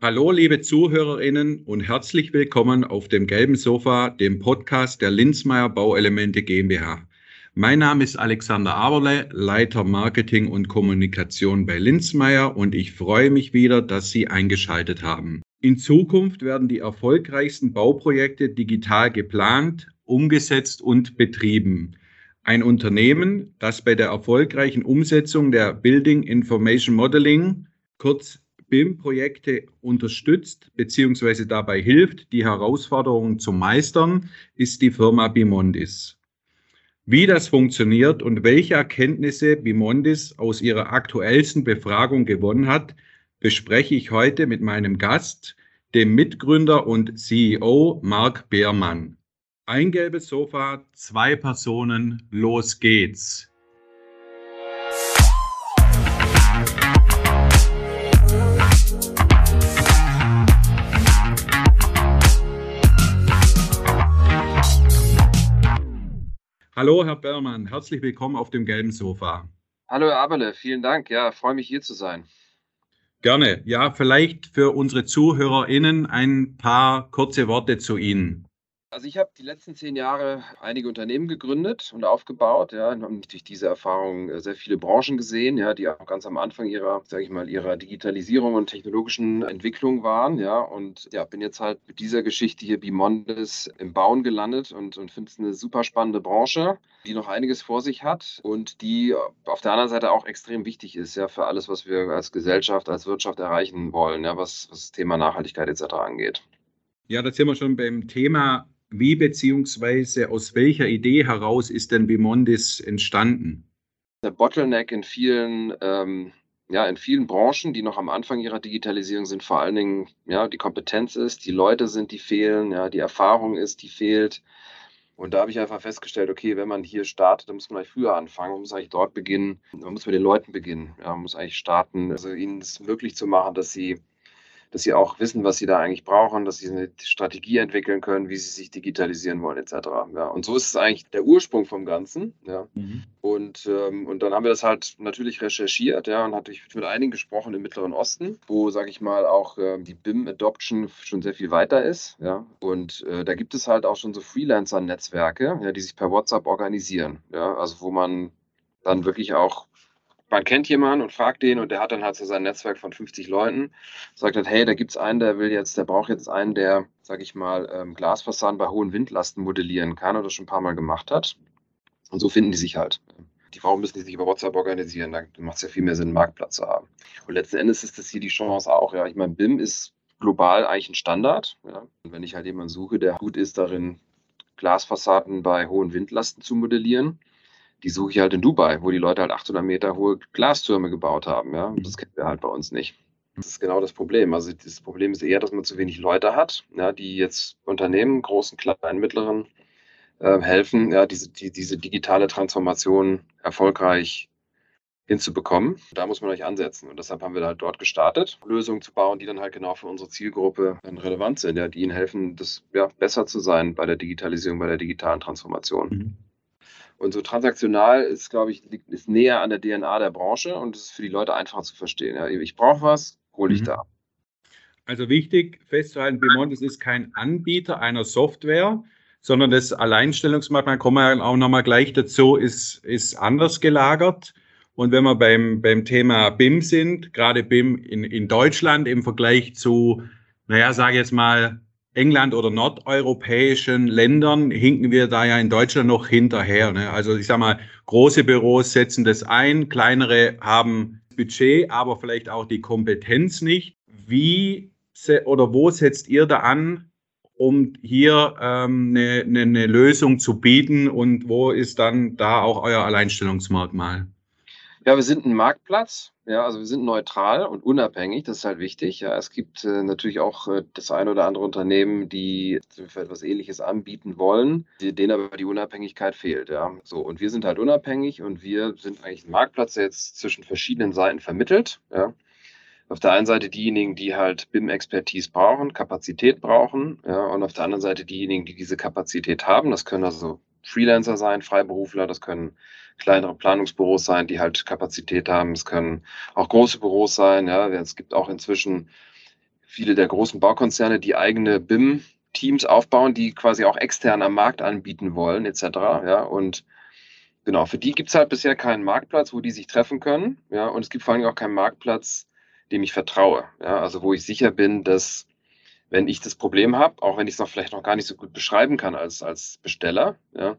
Hallo, liebe Zuhörerinnen und herzlich willkommen auf dem gelben Sofa, dem Podcast der Linzmeier Bauelemente GmbH. Mein Name ist Alexander Aberle, Leiter Marketing und Kommunikation bei Linzmeier und ich freue mich wieder, dass Sie eingeschaltet haben. In Zukunft werden die erfolgreichsten Bauprojekte digital geplant, umgesetzt und betrieben. Ein Unternehmen, das bei der erfolgreichen Umsetzung der Building Information Modeling, kurz BIM-Projekte unterstützt bzw. dabei hilft, die Herausforderungen zu meistern, ist die Firma Bimondis. Wie das funktioniert und welche Erkenntnisse Bimondis aus ihrer aktuellsten Befragung gewonnen hat, bespreche ich heute mit meinem Gast, dem Mitgründer und CEO Marc Beermann. Ein gelbes Sofa, zwei Personen, los geht's. Hallo, Herr Bermann, herzlich willkommen auf dem gelben Sofa. Hallo, Herr Aberle, vielen Dank. Ja, freue mich hier zu sein. Gerne. Ja, vielleicht für unsere ZuhörerInnen ein paar kurze Worte zu Ihnen. Also ich habe die letzten zehn Jahre einige Unternehmen gegründet und aufgebaut, ja, und habe durch diese Erfahrung äh, sehr viele Branchen gesehen, ja, die auch ganz am Anfang ihrer, sage ich mal, ihrer Digitalisierung und technologischen Entwicklung waren, ja, und ja, bin jetzt halt mit dieser Geschichte hier Bimondis im Bauen gelandet und, und finde es eine super spannende Branche, die noch einiges vor sich hat und die auf der anderen Seite auch extrem wichtig ist, ja, für alles, was wir als Gesellschaft, als Wirtschaft erreichen wollen, ja, was, was das Thema Nachhaltigkeit etc. angeht. Ja, da sind wir schon beim Thema wie beziehungsweise aus welcher Idee heraus ist denn Bimondis entstanden? Der Bottleneck in vielen, ähm, ja, in vielen Branchen, die noch am Anfang ihrer Digitalisierung sind, vor allen Dingen, ja, die Kompetenz ist, die Leute sind, die fehlen, ja, die Erfahrung ist, die fehlt. Und da habe ich einfach festgestellt, okay, wenn man hier startet, dann muss man eigentlich früher anfangen. Man muss eigentlich dort beginnen. Man muss mit den Leuten beginnen. Ja, man muss eigentlich starten, also ihnen es möglich zu machen, dass sie dass sie auch wissen, was sie da eigentlich brauchen, dass sie eine Strategie entwickeln können, wie sie sich digitalisieren wollen, etc. Ja, und so ist es eigentlich der Ursprung vom Ganzen. Ja. Mhm. Und, ähm, und dann haben wir das halt natürlich recherchiert, ja, und hatte ich mit einigen gesprochen im Mittleren Osten, wo, sage ich mal, auch äh, die BIM-Adoption schon sehr viel weiter ist. Ja. Und äh, da gibt es halt auch schon so Freelancer-Netzwerke, ja, die sich per WhatsApp organisieren. Ja, also wo man dann wirklich auch man kennt jemanden und fragt den und der hat dann halt so sein Netzwerk von 50 Leuten, sagt halt, hey, da gibt es einen, der will jetzt, der braucht jetzt einen, der, sag ich mal, ähm, Glasfassaden bei hohen Windlasten modellieren kann oder schon ein paar Mal gemacht hat. Und so finden die sich halt. Die Frauen müssen sich über WhatsApp organisieren, da macht es ja viel mehr Sinn, einen Marktplatz zu haben. Und letzten Endes ist das hier die Chance auch, ja. Ich meine, BIM ist global eigentlich ein Standard. Ja. Und wenn ich halt jemanden suche, der gut ist darin, Glasfassaden bei hohen Windlasten zu modellieren, die suche ich halt in Dubai, wo die Leute halt 800 Meter hohe Glastürme gebaut haben. Ja? Das kennen wir halt bei uns nicht. Das ist genau das Problem. Also das Problem ist eher, dass man zu wenig Leute hat, ja, die jetzt Unternehmen, großen, kleinen, mittleren, äh, helfen, ja, diese, die, diese digitale Transformation erfolgreich hinzubekommen. Da muss man euch ansetzen. Und deshalb haben wir halt dort gestartet, Lösungen zu bauen, die dann halt genau für unsere Zielgruppe dann relevant sind, ja, die ihnen helfen, das ja, besser zu sein bei der Digitalisierung, bei der digitalen Transformation. Mhm. Und so transaktional ist, glaube ich, liegt, ist näher an der DNA der Branche und es ist für die Leute einfacher zu verstehen. Ja, ich brauche was, hole ich mhm. da. Also wichtig festzuhalten, Bimont ist kein Anbieter einer Software, sondern das Alleinstellungsmerkmal, kommen wir auch nochmal gleich dazu, ist, ist anders gelagert. Und wenn wir beim, beim Thema BIM sind, gerade BIM in, in Deutschland im Vergleich zu, naja, sage ich jetzt mal, England oder nordeuropäischen Ländern hinken wir da ja in Deutschland noch hinterher. Ne? Also ich sage mal, große Büros setzen das ein, kleinere haben Budget, aber vielleicht auch die Kompetenz nicht. Wie oder wo setzt ihr da an, um hier ähm, eine, eine, eine Lösung zu bieten und wo ist dann da auch euer Alleinstellungsmerkmal? Ja, wir sind ein Marktplatz. Ja, also wir sind neutral und unabhängig. Das ist halt wichtig. Ja, es gibt äh, natürlich auch äh, das ein oder andere Unternehmen, die für etwas Ähnliches anbieten wollen, denen aber die Unabhängigkeit fehlt. Ja, so. Und wir sind halt unabhängig und wir sind eigentlich ein Marktplatz, der jetzt zwischen verschiedenen Seiten vermittelt. Ja. Auf der einen Seite diejenigen, die halt BIM-Expertise brauchen, Kapazität brauchen, ja, und auf der anderen Seite diejenigen, die diese Kapazität haben. Das können also Freelancer sein, Freiberufler, das können kleinere Planungsbüros sein, die halt Kapazität haben. Es können auch große Büros sein. Ja, es gibt auch inzwischen viele der großen Baukonzerne, die eigene BIM-Teams aufbauen, die quasi auch extern am Markt anbieten wollen, etc. Ja, und genau, für die gibt es halt bisher keinen Marktplatz, wo die sich treffen können. Ja, und es gibt vor allem auch keinen Marktplatz, dem ich vertraue. Ja, also wo ich sicher bin, dass wenn ich das Problem habe, auch wenn ich es noch vielleicht noch gar nicht so gut beschreiben kann als, als Besteller, ja,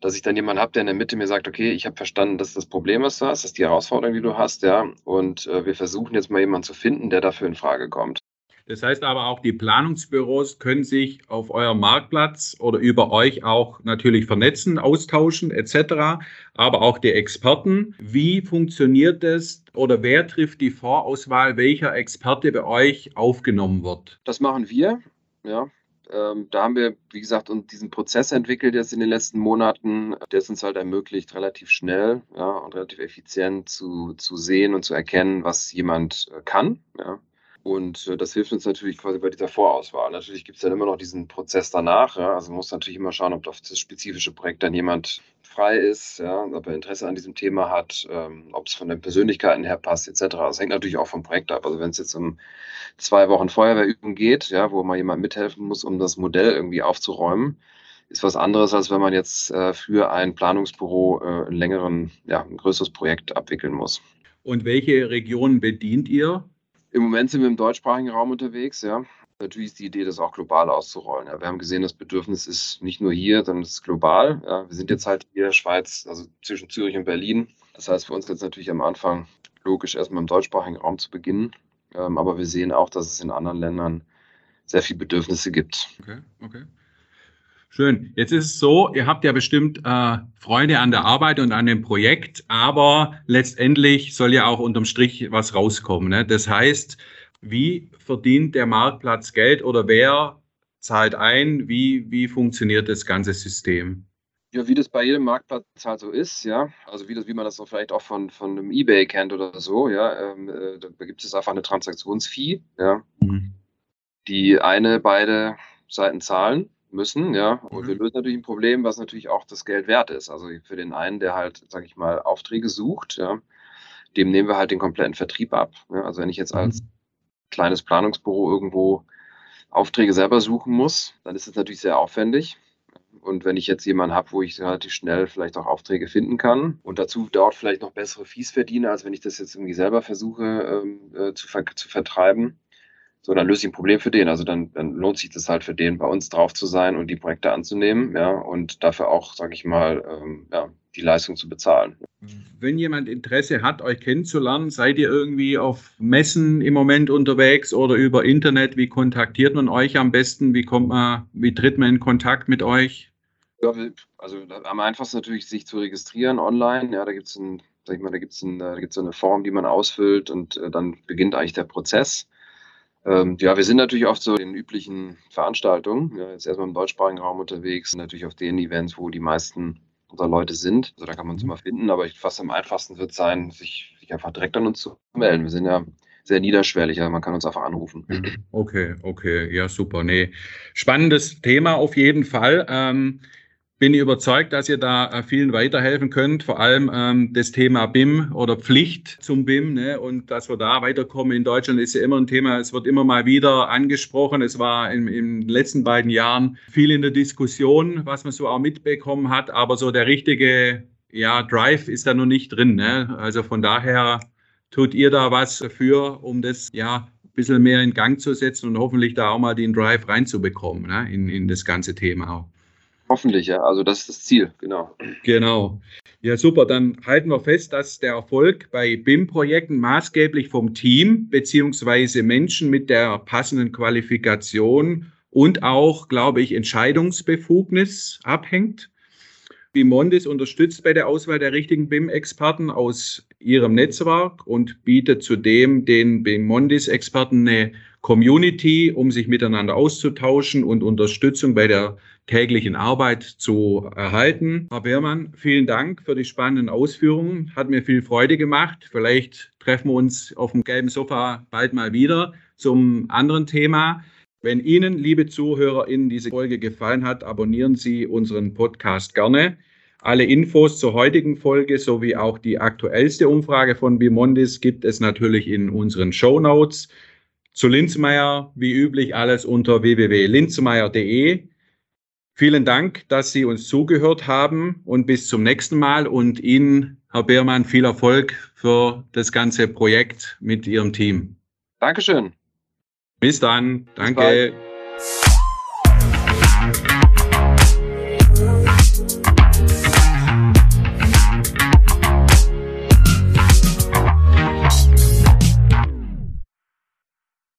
dass ich dann jemanden habe, der in der Mitte mir sagt, okay, ich habe verstanden, dass das Problem, was du hast, das ist die Herausforderung, die du hast, ja, und äh, wir versuchen jetzt mal jemanden zu finden, der dafür in Frage kommt. Das heißt aber auch, die Planungsbüros können sich auf eurem Marktplatz oder über euch auch natürlich vernetzen, austauschen etc., aber auch die Experten. Wie funktioniert das oder wer trifft die Vorauswahl, welcher Experte bei euch aufgenommen wird? Das machen wir. Ja, ähm, da haben wir, wie gesagt, diesen Prozess entwickelt jetzt in den letzten Monaten, der es uns halt ermöglicht, relativ schnell ja, und relativ effizient zu, zu sehen und zu erkennen, was jemand äh, kann. Ja. Und äh, das hilft uns natürlich quasi bei dieser Vorauswahl. Natürlich gibt es dann immer noch diesen Prozess danach. Ja? Also man muss natürlich immer schauen, ob auf das spezifische Projekt dann jemand frei ist, ja? ob er Interesse an diesem Thema hat, ähm, ob es von den Persönlichkeiten her passt, etc. Das hängt natürlich auch vom Projekt ab. Also wenn es jetzt um zwei Wochen Feuerwehrübung geht, ja, wo mal jemand mithelfen muss, um das Modell irgendwie aufzuräumen, ist was anderes, als wenn man jetzt äh, für ein Planungsbüro äh, einen längeren, ja, ein größeres Projekt abwickeln muss. Und welche Regionen bedient ihr? Im Moment sind wir im deutschsprachigen Raum unterwegs, ja. Natürlich ist die Idee, das auch global auszurollen. Ja. Wir haben gesehen, das Bedürfnis ist nicht nur hier, sondern es ist global. Ja. Wir sind jetzt halt hier Schweiz, also zwischen Zürich und Berlin. Das heißt für uns jetzt natürlich am Anfang logisch, erstmal im deutschsprachigen Raum zu beginnen. Ähm, aber wir sehen auch, dass es in anderen Ländern sehr viele Bedürfnisse gibt. Okay, okay. Schön. Jetzt ist es so, ihr habt ja bestimmt äh, Freude an der Arbeit und an dem Projekt, aber letztendlich soll ja auch unterm Strich was rauskommen. Ne? Das heißt, wie verdient der Marktplatz Geld oder wer zahlt ein? Wie, wie funktioniert das ganze System? Ja, wie das bei jedem Marktplatz halt so ist, ja. Also wie das, wie man das so vielleicht auch von, von einem Ebay kennt oder so, ja. Ähm, äh, da gibt es einfach eine Transaktionsfee, ja. Mhm. Die eine, beide Seiten zahlen müssen, ja. Und mhm. wir lösen natürlich ein Problem, was natürlich auch das Geld wert ist. Also für den einen, der halt, sage ich mal, Aufträge sucht, ja, dem nehmen wir halt den kompletten Vertrieb ab. Ja. Also wenn ich jetzt als mhm. kleines Planungsbüro irgendwo Aufträge selber suchen muss, dann ist es natürlich sehr aufwendig. Und wenn ich jetzt jemanden habe, wo ich relativ schnell vielleicht auch Aufträge finden kann und dazu dort vielleicht noch bessere Fees verdiene, als wenn ich das jetzt irgendwie selber versuche ähm, äh, zu, ver zu vertreiben, so, dann löse ich ein Problem für den. Also dann, dann lohnt sich das halt für den, bei uns drauf zu sein und die Projekte anzunehmen, ja, und dafür auch, sage ich mal, ähm, ja, die Leistung zu bezahlen. Wenn jemand Interesse hat, euch kennenzulernen, seid ihr irgendwie auf Messen im Moment unterwegs oder über Internet? Wie kontaktiert man euch am besten? Wie kommt man, wie tritt man in Kontakt mit euch? Ja, also am einfachsten natürlich sich zu registrieren online. Ja, da gibt es ein, sag ich mal, da gibt es ein, da gibt's eine Form, die man ausfüllt und äh, dann beginnt eigentlich der Prozess. Ähm, ja, wir sind natürlich oft so in üblichen Veranstaltungen, ja, jetzt erstmal im deutschsprachigen Raum unterwegs, natürlich auf den Events, wo die meisten unserer Leute sind. Also da kann man uns immer finden, aber ich, fast am einfachsten wird sein, sich, sich einfach direkt an uns zu melden. Wir sind ja sehr niederschwellig, also man kann uns einfach anrufen. Okay, okay, ja, super. Nee, spannendes Thema auf jeden Fall. Ähm, bin ich überzeugt, dass ihr da äh, vielen weiterhelfen könnt, vor allem ähm, das Thema BIM oder Pflicht zum BIM ne, und dass wir da weiterkommen. In Deutschland ist ja immer ein Thema, es wird immer mal wieder angesprochen. Es war in, in den letzten beiden Jahren viel in der Diskussion, was man so auch mitbekommen hat, aber so der richtige ja, Drive ist da noch nicht drin. Ne? Also von daher tut ihr da was dafür, um das ja ein bisschen mehr in Gang zu setzen und hoffentlich da auch mal den Drive reinzubekommen ne? in, in das ganze Thema auch. Hoffentlich, ja. Also das ist das Ziel, genau. Genau. Ja, super. Dann halten wir fest, dass der Erfolg bei BIM-Projekten maßgeblich vom Team beziehungsweise Menschen mit der passenden Qualifikation und auch, glaube ich, Entscheidungsbefugnis abhängt. Bimondis unterstützt bei der Auswahl der richtigen BIM-Experten aus ihrem Netzwerk und bietet zudem den Bimondis-Experten eine Community, um sich miteinander auszutauschen und Unterstützung bei der täglichen Arbeit zu erhalten. Herr Beermann, vielen Dank für die spannenden Ausführungen. Hat mir viel Freude gemacht. Vielleicht treffen wir uns auf dem gelben Sofa bald mal wieder zum anderen Thema. Wenn Ihnen, liebe ZuhörerInnen, diese Folge gefallen hat, abonnieren Sie unseren Podcast gerne. Alle Infos zur heutigen Folge sowie auch die aktuellste Umfrage von Bimondis gibt es natürlich in unseren Show Notes. Zu Linzmeier, wie üblich, alles unter www.linzmeier.de. Vielen Dank, dass Sie uns zugehört haben und bis zum nächsten Mal und Ihnen, Herr Beermann, viel Erfolg für das ganze Projekt mit Ihrem Team. Dankeschön. Bis dann. Danke. Bis